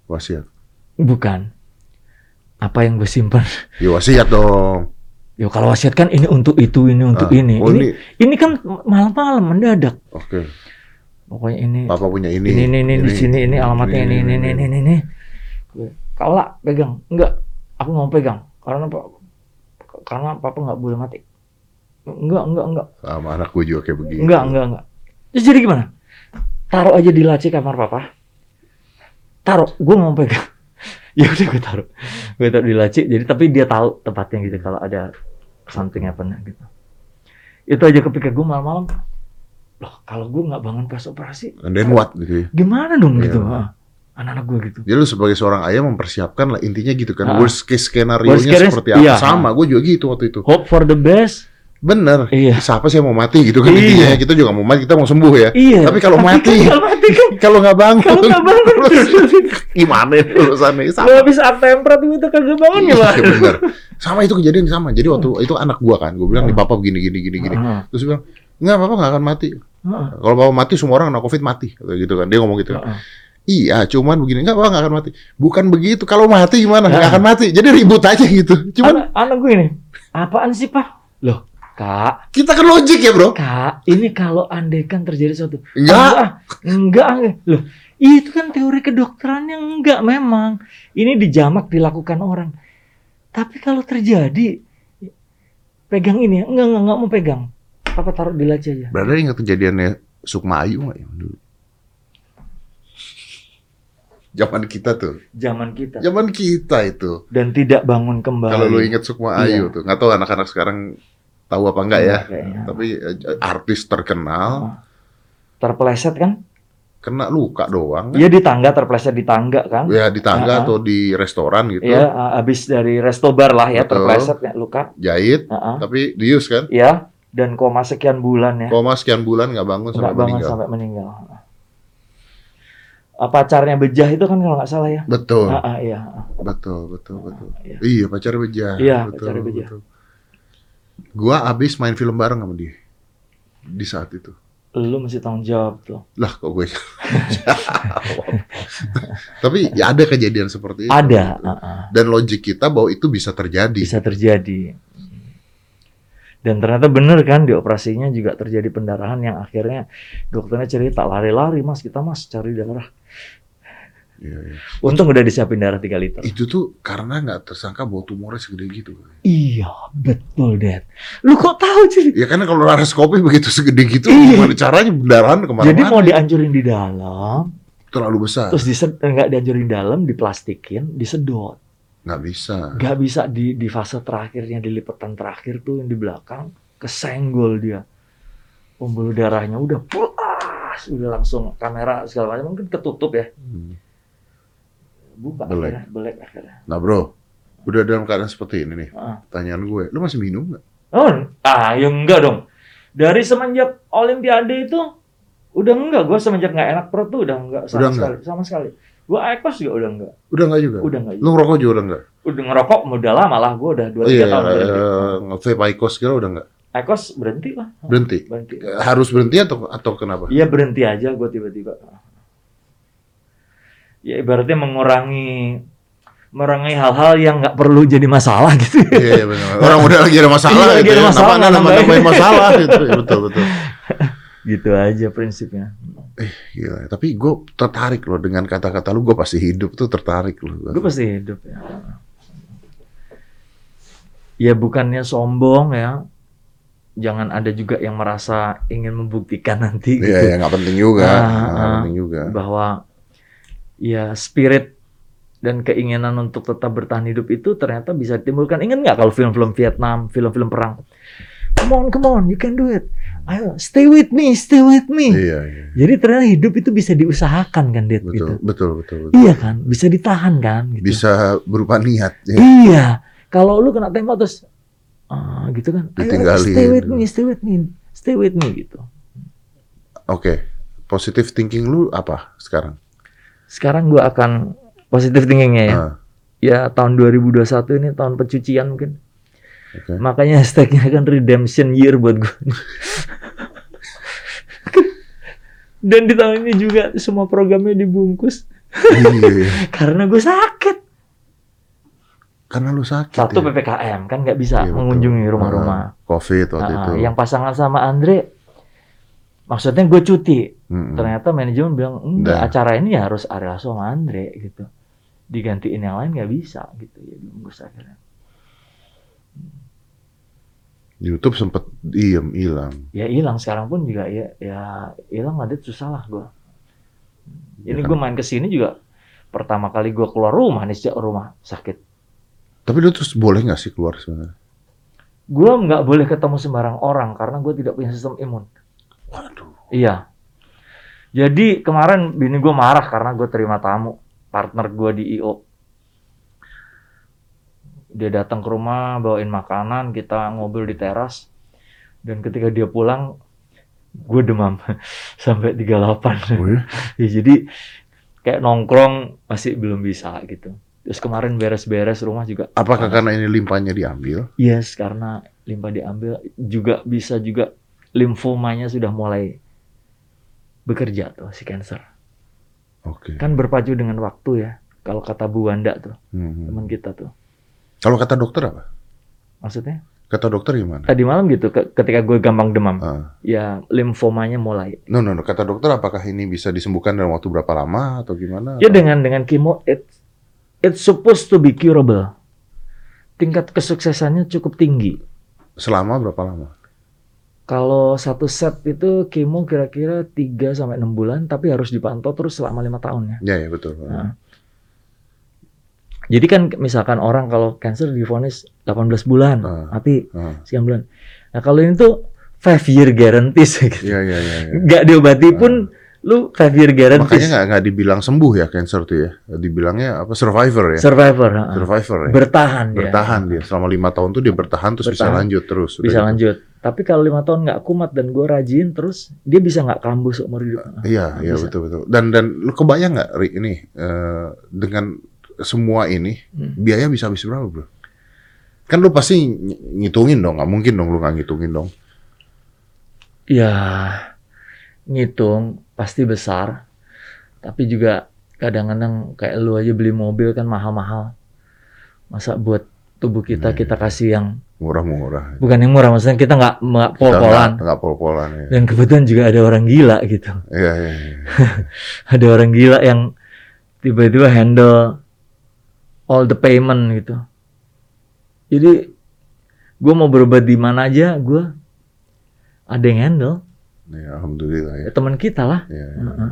Wasiat. Bukan. Apa yang gue simpan. Ya wasiat dong. Ya kalau wasiat kan ini untuk itu, ini untuk Ah, ini. oh, ini. Ini kan malam-malam mendadak. Oke. Pokoknya ini. Papa punya ini. Ini, ini, ini, di sini, ini alamatnya ini, ini, ini, ini, ini. ini. Kau lah pegang. Enggak. Aku mau pegang. Karena apa? Karena papa nggak boleh mati. Enggak, enggak, enggak. Sama anak gue juga kayak begitu. Enggak, enggak, enggak. Terus jadi gimana? Taruh aja di laci kamar papa. Taruh, gue mau pegang. ya udah gue taruh. Gue taruh di laci. Jadi tapi dia tahu tempatnya gitu kalau ada something happen gitu. Itu aja kepikir gue malam-malam. Loh, kalau gue nggak bangun pas operasi, And then what gitu ya. gimana dong Iya. gitu? Anak-anak gue gitu. Jadi lu sebagai seorang ayah mempersiapkan lah intinya gitu kan. Ah. Worst case skenario Worst nya case, seperti apa. iya. Sama, gue juga gitu waktu itu. Hope for the best. Bener. Iya. Siapa sih yang mau mati gitu kan Iya. intinya. Kita juga mau mati, kita mau sembuh ya. Iya. Tapi kalau mati, kalau mati kan, kalau nggak bangun, kalau nggak bangun, gimana ya urusannya? Sama. habis temprat itu kagak bangun gimana? Iya bener. Sama itu kejadian sama. Jadi waktu itu anak gua kan, gue bilang nih papa begini gini gini gini. Ah, Terus bilang, nggak papa nggak akan mati. Kalau papa mati semua orang kena covid mati, gitu kan. Dia ngomong gitu. ah. Iya, cuman begini nggak papa nggak akan mati. Bukan begitu. Kalau mati gimana? Nggak akan mati. Jadi ribut aja gitu. Cuman anak, anak gue ini, apaan sih pak? Loh, kak, kita kan logik ya bro. kak, ini kalau andaikan terjadi suatu, Enggak. enggak, enggak, enggak. loh, itu kan teori kedokteran yang enggak memang. Ini dijamak dilakukan orang. Tapi kalau terjadi, pegang ini, ya. enggak, enggak, enggak mau pegang. Papa taruh di laci aja. Berada ingat kejadiannya Sukma Ayu nggak ya dulu? Zaman kita tuh, Zaman kita. zaman kita itu. Dan tidak bangun kembali. Kalau lu inget Sukma Ayu Iya. tuh, nggak tahu anak-anak sekarang tahu apa enggak ya? Enggak kayaknya. Tapi eh, artis terkenal Terpeleset kan? kena luka doang. kan? Iya di tangga, terpeleset di tangga kan? Ya di tangga Ah, ah. atau di restoran gitu, Iya, uh, habis dari resto bar lah ya, Betul. terpleset ya, luka. jahit, Uh-uh. tapi dius kan? Iya, dan koma sekian bulan ya. Koma sekian bulan nggak bangun sampai bangun meninggal. sampai meninggal. Uh, pacarnya bejah itu kan kalau nggak salah ya. Betul, ah, iya. betul, betul, betul. Iya. Iya pacar bejah. Iya, betul, pacar bejah. betul. Gua abis main film bareng sama dia di saat itu. Lu mesti tanggung jawab tuh. Lah kok gue. Tapi ya ada kejadian seperti itu. Ada, ah, ah. Dan logik kita bahwa itu bisa terjadi. bisa terjadi. Dan ternyata bener kan di operasinya juga terjadi pendarahan yang akhirnya dokternya cerita lari-lari mas kita mas cari darah. Iya, iya. Untung udah disiapin darah 3 liter. Itu tuh karena nggak tersangka bahwa tumornya segede gitu. Iya betul Dad. Lu kok tahu sih? Ya karena kalau laparoskopi begitu segede gitu, Iya. gimana caranya pendarahan ke mana-mana? Jadi mau dianjurin di dalam, terlalu besar. terus dised nggak dianjurin di dalam, diplastikin, disedot. Nggak bisa. Nggak bisa di di fase terakhirnya di lipatan terakhir tuh yang di belakang kesenggol dia. Pembuluh darahnya udah puas, udah langsung kamera segala macam mungkin ketutup ya. Hmm. Buka Belek. akhirnya, belek akhirnya. Nah bro, udah dalam keadaan seperti ini nih. Ah. Pertanyaan gue, lu masih minum nggak? Oh, ah ya enggak dong. Dari semenjak Olimpiade itu udah enggak. Gue semenjak nggak enak perut tuh udah enggak sama Udah enggak? sekali, sama sekali. Gue Aikos juga udah enggak, Udah nggak juga? udah enggak. Lu ngerokok juga udah nggak? Udah ngerokok udah lama lah. Gue udah dua iya, tiga tahun berhenti. eh, nge-vape Icos kira udah nggak? Aikos berhenti lah. Berhenti? Berhenti. Harus berhenti atau atau kenapa? Iya berhenti aja gue tiba-tiba. Ya ibaratnya mengurangi mengurangi hal-hal yang nggak perlu jadi masalah gitu. Iya, iya benar. Orang udah lagi ada masalah Iya, lagi gitu ada ya. masalah, Nama nambah nambahin. nambahin masalah gitu. Ya, betul betul. gitu aja prinsipnya. Gila. Tapi gue tertarik loh dengan kata-kata lu. Gue pasti hidup tuh tertarik loh. Gue pasti hidup ya. Ya bukannya sombong ya. Jangan ada juga yang merasa ingin membuktikan nanti Iya, gitu. ya nggak penting juga. Ah, Nggak ah. penting juga. bahwa ya spirit dan keinginan untuk tetap bertahan hidup itu ternyata bisa ditimbulkan. Ingat nggak kalau film-film Vietnam, film-film perang? Come on, come on, you can do it. Ayo, stay with me, stay with me. Iya, iya. Jadi ternyata hidup itu bisa diusahakan kan, Dit, Betul, gitu. betul, betul, betul. Iya kan, bisa ditahan kan, gitu. Bisa berupa niat. Ya. Iya, kalau lu kena tembak terus ah, gitu kan. Ayo, Ditinggalin. stay with me, stay with me, stay with me gitu. Oke. Positive thinking lu apa sekarang? Sekarang gua akan positive thinkingnya ya. Ah, Ya tahun 2021 ini tahun pencucian mungkin. Oke. Makanya hashtagnya kan redemption year buat gue. Dan di tahun ini juga semua programnya dibungkus Iya. karena gue sakit. Karena lu sakit. Satu ya? ppkm kan nggak bisa Iya, mengunjungi rumah-rumah. Ah, Covid waktu Ah, itu. yang pasangan sama Andre, maksudnya gue cuti. Mm-mm. Ternyata manajemen bilang enggak acara ini ya harus Ariel sama Andre gitu. Digantiin yang lain nggak bisa gitu ya dibungkus akhirnya. YouTube sempet diem hilang. Ya hilang sekarang pun juga ya ya hilang ada susah lah gue. Ini Ya gue kan? main ke sini juga pertama kali gue keluar rumah nih sejak rumah sakit. Tapi lu terus boleh nggak sih keluar sebenarnya? Gue nggak boleh ketemu sembarang orang karena gue tidak punya sistem imun. Iya. Jadi kemarin bini gue marah karena gue terima tamu partner gue di IO. Dia datang ke rumah bawain makanan, kita ngobrol di teras. Dan ketika dia pulang, gue demam sampai 38. Oh ya? Ya, jadi kayak nongkrong masih belum bisa gitu. Terus kemarin beres-beres rumah juga. Apakah karena ini limpahnya diambil? Yes, karena limpa diambil juga bisa juga limfomanya sudah mulai bekerja tuh si cancer. Oke. Kan berpacu dengan waktu ya. Kalau kata Bu Wanda tuh, Hmm. teman kita tuh. Kalau kata dokter apa? Maksudnya Kata dokter gimana? tadi malam gitu ke- ketika gue gampang demam, Ah. ya limfomanya mulai. No, no, no. Kata dokter apakah ini bisa disembuhkan dalam waktu berapa lama atau gimana? Ya dengan dengan kemo it it's supposed to be curable. Tingkat kesuksesannya cukup tinggi. Selama berapa lama? Kalau satu set itu kemo kira-kira 3 sampai 6 bulan tapi harus dipantau terus selama lima tahun ya. Ya, ya betul. Nah. Jadi kan misalkan orang kalau cancer divonis 18 bulan, Ah. mati Ah. sekian bulan. Nah kalau ini tuh five year guarantees gitu. Iya, iya, iya. iya. Nggak diobati pun lu five year guarantees. Makanya nggak nggak dibilang sembuh ya cancer tuh ya. Dibilangnya apa survivor ya. Survivor. ha. Survivor ya. Bertahan bertahan dia selama lima tahun tuh dia bertahan terus bisa Bertahan. lanjut terus. Bisa gitu. lanjut. Tapi kalau lima tahun nggak kumat dan gue rajin terus, dia bisa nggak kambuh seumur hidup. Iya, iya Bisa. betul betul. Dan dan lu kebayang nggak Ri ini eh, dengan semua ini Hmm. biaya bisa habis berapa bro? Kan lu pasti ng- ngitungin dong, nggak mungkin dong lu nggak ngitungin dong. Ya, ngitung pasti besar. Tapi juga kadang-kadang kayak lu aja beli mobil kan mahal-mahal. Masa buat tubuh kita Iya. kita kasih yang Murah-murah. bukan yang murah, maksudnya kita nggak pol-polan. nggak- pol-polan ya. Dan kebetulan juga ada orang gila gitu. Iya, iya, iya. Ada orang gila yang tiba-tiba handle all the payment gitu. Jadi gue mau berobat di mana aja, gue ada yang handle. Ya, alhamdulillah ya. Ya, teman kita lah. Iya, iya. Heeh.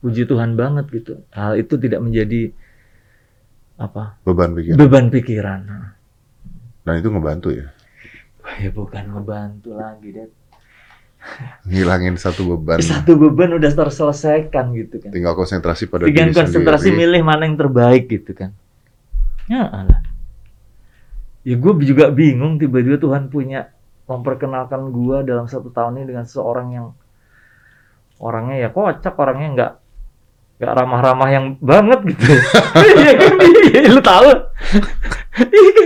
Puji Tuhan banget gitu. Hal itu tidak menjadi apa Beban pikiran. beban pikiran. Dan itu ngebantu ya. Ya bukan ngebantu lagi deh. Ngilangin satu beban. Satu beban udah terselesaikan gitu kan. Tinggal konsentrasi pada Tinggal diri konsentrasi sendiri. milih mana yang terbaik gitu kan. Ya Allah. Ya gue juga bingung tiba-tiba Tuhan punya memperkenalkan gua dalam satu tahun ini dengan seorang yang orangnya ya kocak, orangnya nggak nggak ramah-ramah yang banget gitu. Iya kan? Lu tahu. Iya?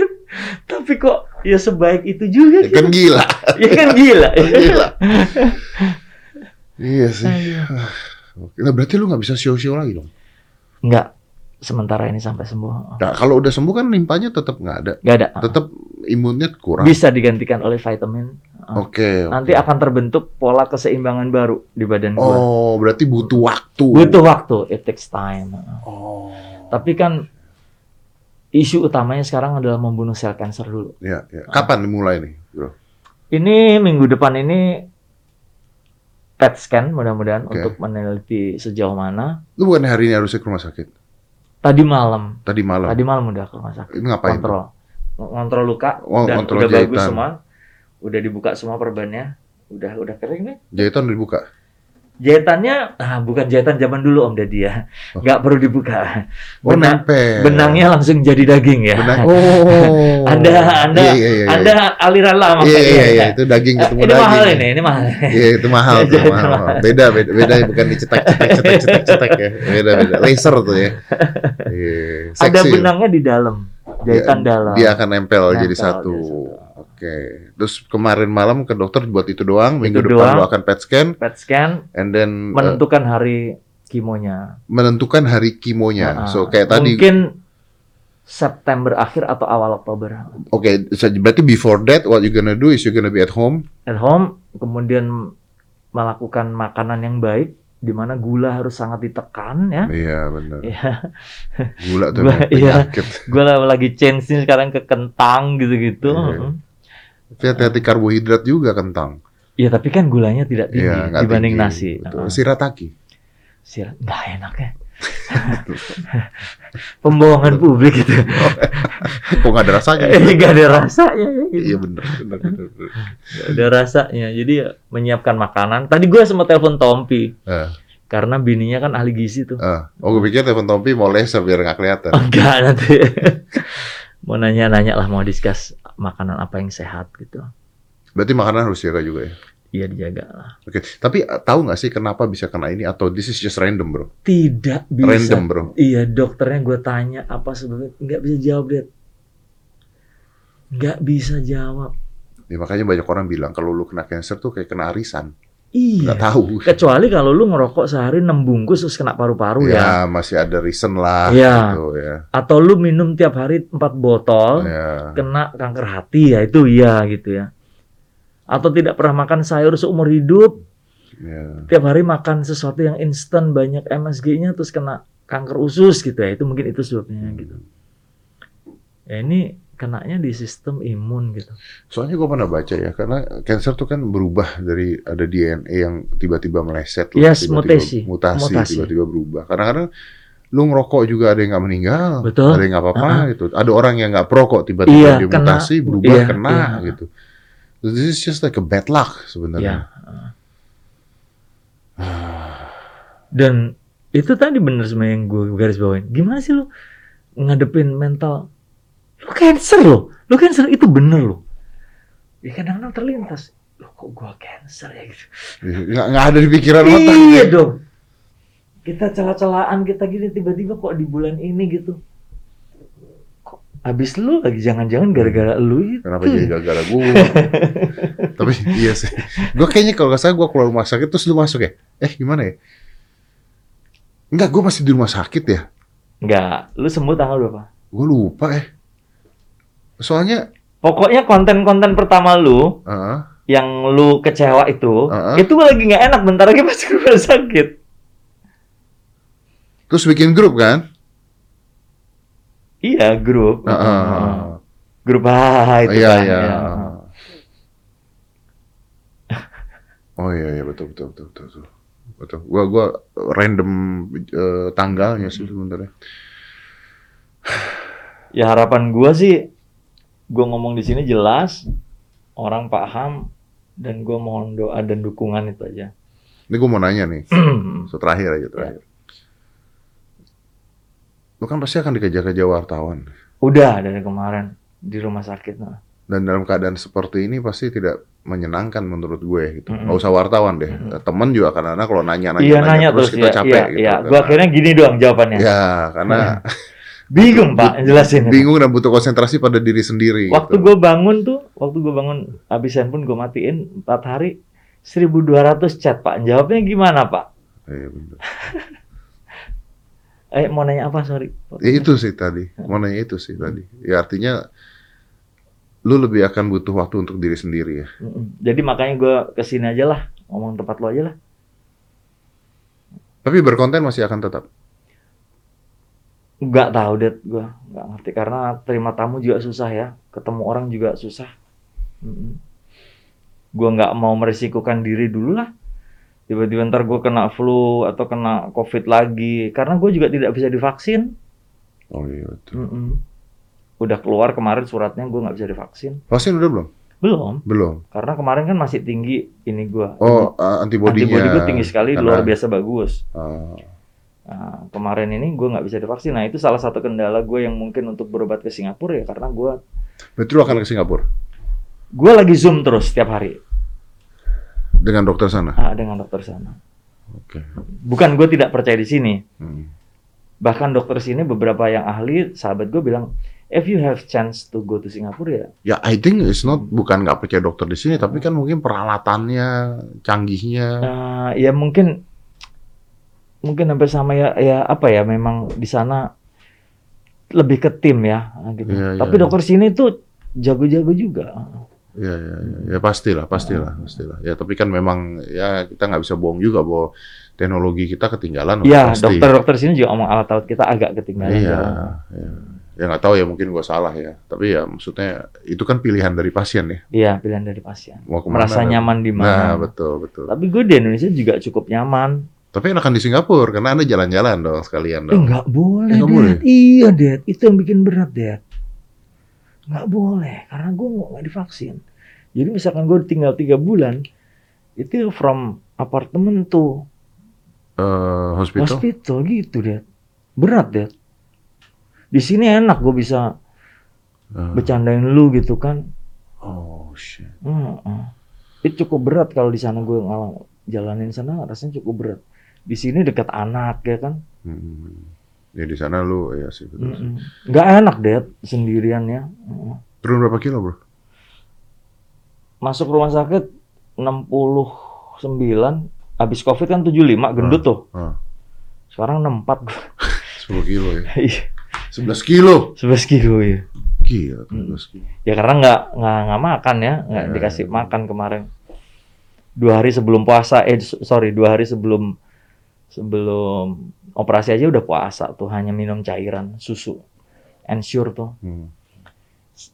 Tapi kok ya sebaik itu juga Ya kan gila. Ya kan gila. Gila. Iya sih. Nah, berarti lu nggak bisa show-show lagi dong. Enggak. Sementara ini sampai sembuh. Nah, kalau udah sembuh kan limpahnya tetap nggak ada. Nggak ada. Tetap imunnya kurang. Bisa digantikan oleh vitamin. Oke. Nanti oke. akan terbentuk pola keseimbangan baru di badan gua. Oh, berarti butuh waktu. Butuh waktu, it takes time. Oh. Tapi kan isu utamanya sekarang adalah membunuh sel kanker dulu. Ya, ya. Kapan dimulai nih, bro? Ini minggu depan ini PET scan mudah-mudahan Oke. untuk meneliti sejauh mana. Lu bukan hari ini harusnya ke rumah sakit? Tadi malam, Tadi malam. tadi malam udah ke rumah sakit. Ini ngapain? Kontrol, ngontrol luka Oh, dan ngontrol udah bagus jahitan. semua. Udah dibuka semua perbannya, udah udah kering nih. Jahitan udah dibuka. Jahitannya, ah bukan jahitan zaman dulu Om Deddy ya, Oh. nggak perlu dibuka. Oh, Benang- nempel. benangnya langsung jadi daging ya. Benang. Oh. Ada, ada, Iya, iya, iya, ada aliran lama. Iya, kayak iya, iya, itu daging ketemu ini daging. mahal ini, ini mahal. Iya, itu mahal, Jahitan mahal. mahal. Beda, beda, beda, bukan dicetak, cetak, cetak, cetak, cetak ya. Beda, beda. Laser tuh ya. Iya, Ada benangnya di dalam, jahitan dalam. Dia akan nempel, Nempel jadi satu. jadi satu. Oke. Terus kemarin malam ke dokter buat itu doang. Minggu Itu depan doang. lo akan PET scan, PET scan and then uh, menentukan hari kimonya. menentukan hari kimonya. Nah, so kayak tadi, Mungkin September akhir atau awal Oktober. oke, so berarti before that, what you gonna do is you gonna be at home. At home, kemudian melakukan makanan yang baik, di mana gula harus sangat ditekan ya. Iya benar. Iya. Gula tuh iya. penyakit. Gue lagi change sekarang ke kentang gitu-gitu. Iya. Tapi hati-hati karbohidrat juga kentang. Ya tapi kan gulanya tidak tinggi Iya, nggak dibanding tinggi. nasi. Betul. Heeh. Shirataki. Sirat nggak enak ya. Pembohongan publik itu. Kok nggak ada rasanya? Nggak ada rasanya. Gitu. iya benar, benar, benar. ada rasanya. Jadi ya, menyiapkan makanan. Tadi gue sempat telepon Tompi Eh, karena bininya kan ahli gizi tuh. eh. Oh, gue pikir telepon Tompi mau laser biar nggak kelihatan. Enggak nanti. mau nanya-nanya lah mau discuss makanan apa yang sehat gitu. Berarti makanan harus jaga juga ya. Iya dijaga lah. Oke, tapi eh, tahu nggak sih kenapa bisa kena ini atau this is just random bro? Tidak bisa. Random bro. Iya dokternya gue tanya apa sebabnya nggak bisa jawab dia. Nggak bisa jawab. Ya, makanya banyak orang bilang kalau lu kena cancer tuh kayak kena arisan. Iya. Nggak tahu. Kecuali kalau lu ngerokok sehari 6 bungkus terus kena paru-paru ya. ya, masih ada reason lah. Iya. Gitu, ya. Atau lu minum tiap hari 4 botol, Ya. kena kanker hati ya itu iya gitu ya. Atau tidak pernah makan sayur seumur hidup, ya. tiap hari makan sesuatu yang instan banyak MSG-nya terus kena kanker usus gitu ya. Itu mungkin itu sebabnya gitu. Ya ini kenanya di sistem imun gitu. Soalnya gue pernah baca ya, karena cancer tuh kan berubah dari ada DNA yang tiba-tiba meleset, loh, Yes, tiba-tiba mutasi. mutasi, Mutasi. tiba-tiba berubah. Kadang-kadang lu ngerokok juga ada yang nggak meninggal, Betul. ada yang nggak apa-apa gitu. Ada orang yang nggak perokok tiba-tiba Iya, dia kena. mutasi berubah Iya, kena iya. gitu. This is just like a bad luck Ya. sebenarnya. Dan itu tadi bener sebenarnya yang gue garis bawain. Gimana sih lu ngadepin mental? Lu cancer loh. Lu cancer itu bener loh. Ya kadang-kadang terlintas. Loh kok gua cancer ya gitu. Nggak, nggak ada di pikiran otak. Iya dong. Kita celah-celahan kita gini tiba-tiba kok di bulan ini gitu. Kok habis lu lagi jangan-jangan gara-gara lu itu. Kenapa jadi gara-gara gue? Tapi iya sih. Gue kayaknya kalau nggak salah gue keluar rumah sakit terus lu masuk ya? Eh gimana ya? Enggak, gue masih di rumah sakit ya. Enggak, lu sembuh tanggal berapa? Gue lupa eh. Soalnya, Pokoknya konten-konten pertama lu uh, yang lu kecewa itu, Heeh. itu lagi nggak enak bentar lagi masuk rumah sakit. terus bikin grup kan? Iya, grup. Uh, uh. Grup ah itu iya kan. iya. ya. Oh iya iya betul betul betul betul. betul. Betul. Gua gua random eh, tanggalnya sih sebenarnya. Ya harapan gua sih gua ngomong di sini jelas, orang paham dan gua mohon doa dan dukungan itu aja. Ini gue mau nanya nih, so, terakhir aja terakhir. Lu kan pasti akan dikejar-kejar wartawan. Udah dari kemarin di rumah sakit. Nah. Dan dalam keadaan seperti ini pasti tidak menyenangkan menurut gue gitu. Mm-mm. Nggak usah wartawan deh. Mm-mm. Temen juga kadang-kadang kalau nanya-nanya Iya nanya terus, kita ya, capek iya, gitu. iya. Karena- Gua akhirnya gini doang jawabannya. Ya, karena Bingung pak, jelasin. bingung dan butuh konsentrasi pada diri sendiri. Waktu gitu. gue bangun tuh, waktu gue bangun habis handphone gue matiin 4 hari 1200 chat pak. Jawabnya gimana pak? Iya, bener. Eh mau nanya apa sorry? Ya itu sih tadi, mau nanya itu sih tadi. Ya artinya lu lebih akan butuh waktu untuk diri sendiri ya. Jadi makanya gue ke sini aja lah, ngomong tempat lo aja lah. Tapi berkonten masih akan tetap. Nggak tahu deh gue, nggak ngerti karena terima tamu juga susah ya, ketemu orang juga susah. Gue nggak mau merisikokan diri dulu lah. Tiba-tiba ntar gue kena flu atau kena covid lagi, karena gue juga tidak bisa divaksin. Oh iya betul. Mm-mm. Udah keluar kemarin suratnya gue nggak bisa divaksin. Vaksin udah belum? Belum, Belum. karena kemarin kan masih tinggi ini gue. Oh, uh, antibodinya. antibody gue tinggi sekali, karena- luar biasa bagus. Ah, Nah, kemarin ini gue nggak bisa divaksin. Nah itu salah satu kendala gue yang mungkin untuk berobat ke Singapura ya karena gue Berarti lu akan ke Singapura Gue lagi zoom terus setiap hari dengan dokter sana. ah, dengan dokter sana. Oke. Bukan gue tidak percaya di sini. Hmm. Bahkan dokter sini beberapa yang ahli, sahabat gue bilang, if you have chance to go to Singapura ya, Ya, I think it's not bukan nggak percaya dokter di sini, tapi kan mungkin peralatannya, canggihnya. eh, ya mungkin mungkin hampir sama ya, ya apa ya, memang di sana lebih ke tim ya, gitu. Iya, iya, Tapi iya. dokter sini tuh jago-jago juga. Ya, ya, ya, ya pastilah, pastilah, pastilah. Ya, tapi kan memang ya kita nggak bisa bohong juga bahwa teknologi kita ketinggalan. Ya, pasti. dokter-dokter sini juga ngomong alat-alat kita agak ketinggalan. Iya, ya. Ya nggak tahu ya mungkin gua salah ya. Tapi ya maksudnya itu kan pilihan dari pasien ya. Iya, pilihan dari pasien. Mau ke mana? Merasa dan- nyaman di Nah, mana. betul, betul. Tapi gue di Indonesia juga cukup nyaman. Tapi enakan di Singapura karena anda jalan-jalan dong sekalian Eh, dong. nggak boleh, Eh, nggak Dad. boleh? Iya, Dad. Itu yang bikin berat, Dad. Nggak boleh, karena gue nggak divaksin. Jadi misalkan gue tinggal tiga bulan, itu from apartemen tuh Eh, hospital. hospital gitu, Dad. Berat, Dad. Di sini enak gue bisa Eh, bercandain lu gitu kan. oh shit. Heeh. Itu cukup berat kalau di sana gue ngalang jalanin sana rasanya cukup berat. Di sini dekat anak ya kan. Hmm. Ya di sana lu ya sih betul. Nggak enak deh sendirian ya. Heeh. Turun berapa kilo bro? Masuk rumah sakit 69, habis covid kan 75 gendut tuh. Ah, Sekarang 64 gua. 10 kilo ya. Iya, 11 kilo. 11 kilo ya. Gila, Hmm. 11 kilo. Ya karena nggak nggak nggak makan ya, nggak Ya, dikasih ya. makan kemarin. Dua hari sebelum puasa, eh sorry dua hari sebelum sebelum operasi aja udah puasa tuh hanya minum cairan susu, ensure tuh. Hmm.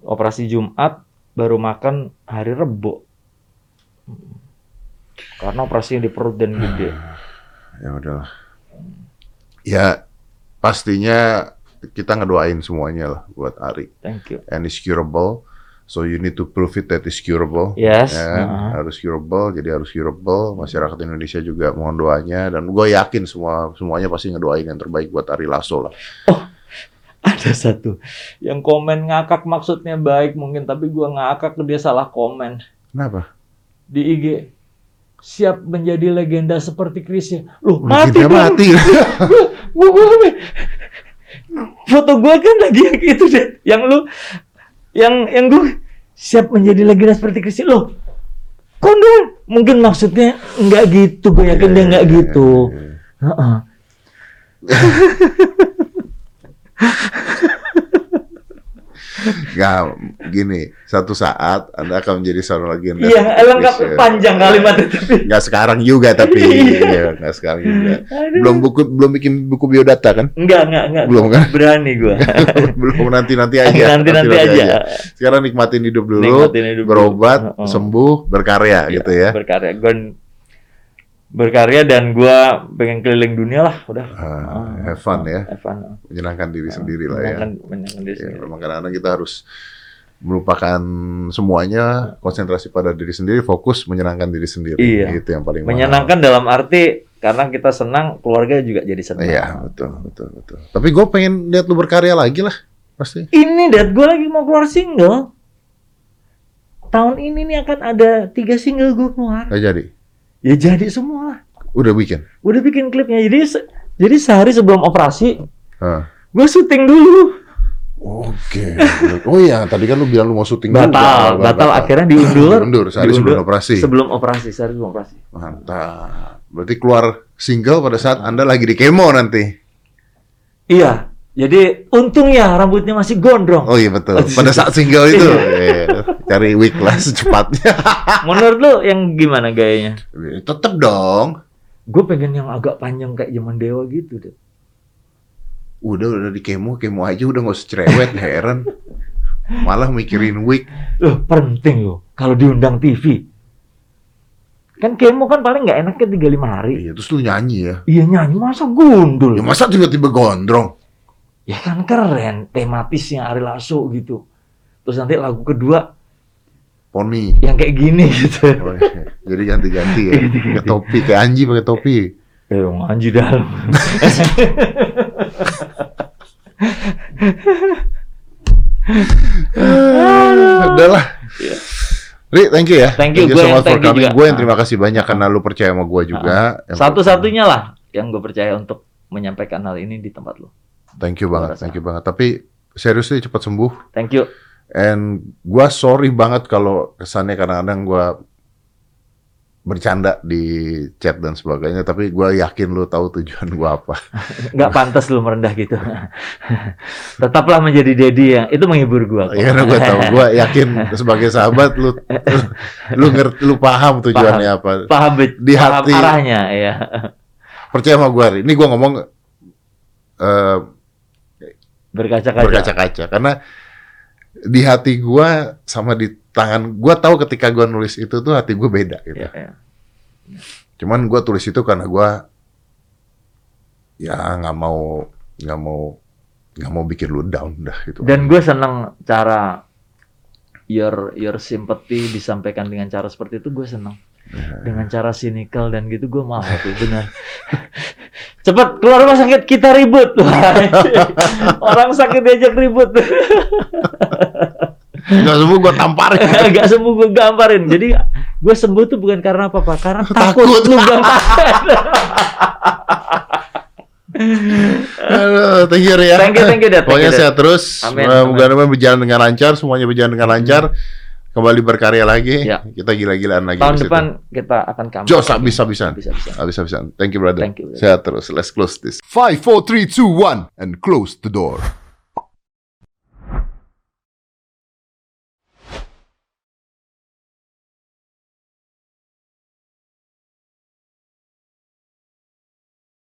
Operasi Jumat baru makan hari Rebo. Karena operasinya di perut dan gede. Ya udahlah. Ya pastinya kita ngedoain semuanya lah buat Ari. Thank you. And it's curable. So you need to prove it that it's curable. Yes. Ya kan? uh-uh. harus curable, jadi harus curable. Masyarakat Indonesia juga mohon doanya dan gue yakin semua semuanya pasti ngedoain yang terbaik buat Ari Lasso lah. Ada satu yang komen ngakak maksudnya baik mungkin tapi gua ngakak dia salah komen Kenapa? di IG. Siap menjadi legenda seperti Chris ya. Loh, mati kita dong. mati. Gua- foto gua kan lagi yang itu deh. Yang lu yang yang gua siap menjadi legenda seperti Chris. Loh. Kondom mungkin maksudnya nggak gitu. Gue yakin dia nggak gitu. Heeh. Nggak, gini, satu saat Anda akan menjadi seorang legenda. Iya, lengkap ya. panjang kalimatnya tapi. Nggak sekarang juga tapi, Iya. Iya, nggak sekarang juga. Aduh. Belum buku, belum bikin buku biodata kan? Enggak, enggak, enggak. Belum kan? Berani gua. belum nanti nanti aja. Nanti-nanti aja. Sekarang nikmatin hidup dulu, Nikmatin hidup dulu. berobat, Heeh. sembuh, berkarya Iya, gitu ya. Berkarya. Gua berkarya dan gua pengen keliling dunia lah, udah. Ah, have fun ya, Have fun. menyenangkan diri sendiri lah ya. Menyenangkan, diri Ya, sendiri. memang kadang-kadang kita harus melupakan semuanya, konsentrasi pada diri sendiri, fokus menyenangkan diri sendiri. Iya. Itu yang paling mahal. Menyenangkan dalam arti karena kita senang, keluarga juga jadi senang. Iya, betul, betul, betul. Tapi gue pengen lihat lu berkarya lagi lah, pasti. Ini Dad, gue lagi mau keluar single. Tahun ini nih akan ada tiga single gue keluar. Gak jadi. Ya jadi semua lah. Udah bikin. Udah bikin klipnya. Jadi se- jadi sehari sebelum operasi, Hah. gue syuting dulu. Oke. Oh iya, tadi kan lu bilang lu mau syuting Batal, juga. batal, akhirnya diundur. Diundur sehari Diundur sebelum operasi. Sebelum operasi, sehari sebelum operasi. Mantap. Berarti keluar single pada saat Anda lagi di kemo nanti. Iya. Jadi untungnya rambutnya masih gondrong. Oh iya betul. Pada saat single itu, Iya. cari wig lah secepatnya. Menurut lu yang gimana gayanya? Tetep dong. Gue pengen yang agak panjang kayak zaman dewa gitu deh. Udah udah di kemo, kemo aja udah nggak usah cerewet, heran. Malah mikirin wig. Loh, penting loh. Kalau diundang TV. Kan kemo kan paling nggak enaknya 35 hari. Iya, terus lu nyanyi ya. Iya nyanyi, masa gundul? Ya masa tiba-tiba gondrong? Ya kan keren, tematisnya Ari Lasso gitu. Terus nanti lagu kedua Poni. yang kayak gini gitu. Oh, iya. Jadi ganti-ganti ya. Pakai topi, kayak Anji pakai topi. Eh, Anji dalam. ah, udahlah. Iya. Ri, thank you ya. Thank you, gue so much for thank you coming. Gue yang terima kasih banyak karena lu percaya sama gue juga. Yang- Satu-satunya lah yang gue percaya untuk menyampaikan hal ini di tempat lo. Thank you banget, thank you banget. Tapi seriously cepat sembuh. Thank you. And gua sorry banget kalau kesannya kadang-kadang gua bercanda di chat dan sebagainya. Tapi gua yakin lu tahu tujuan gua apa. Nggak pantas lu merendah gitu. Tetaplah menjadi daddy yang itu menghibur gue. Iya, gua tahu. Gua yakin sebagai sahabat lu lu, ngerti, lu paham tujuannya apa. paham Di paham hati. arahnya ya. Percaya sama gua, Ri. Ini gua ngomong eh, Berkaca-kaca. berkaca-kaca karena di hati gua sama di tangan gua tahu ketika gua nulis itu tuh hati gua beda gitu. Iya, iya. Cuman gue tulis itu karena gue ya nggak mau nggak mau nggak mau bikin lu down dah gitu. Dan gue seneng cara your your sympathy disampaikan dengan cara seperti itu gue seneng. Dengan cara cynical dan gitu gue mau tuh benar. Cepet keluar rumah sakit kita ribut. Orang sakit diajak ribut. Nggak semua gue tamparin. Gak sembuh gue gamparin. Jadi gue sembuh tuh bukan karena apa-apa, karena takut, Takut. lu gamparin. Thank you Ria. Thank you, thank you, Dad. Pokoknya sehat terus. Amin, amin. Mudah-mudahan berjalan dengan lancar, semuanya berjalan dengan lancar. Kembali berkarya lagi. Ya. Kita gila-gilaan lagi. Tahun depan kita akan comeback. Jos. Bisa-bisa. Habis-habisan. Thank you brother. Thank you, brother. Sehat terus. Let's close this. 5, 4, 3, 2, 1, and close the door.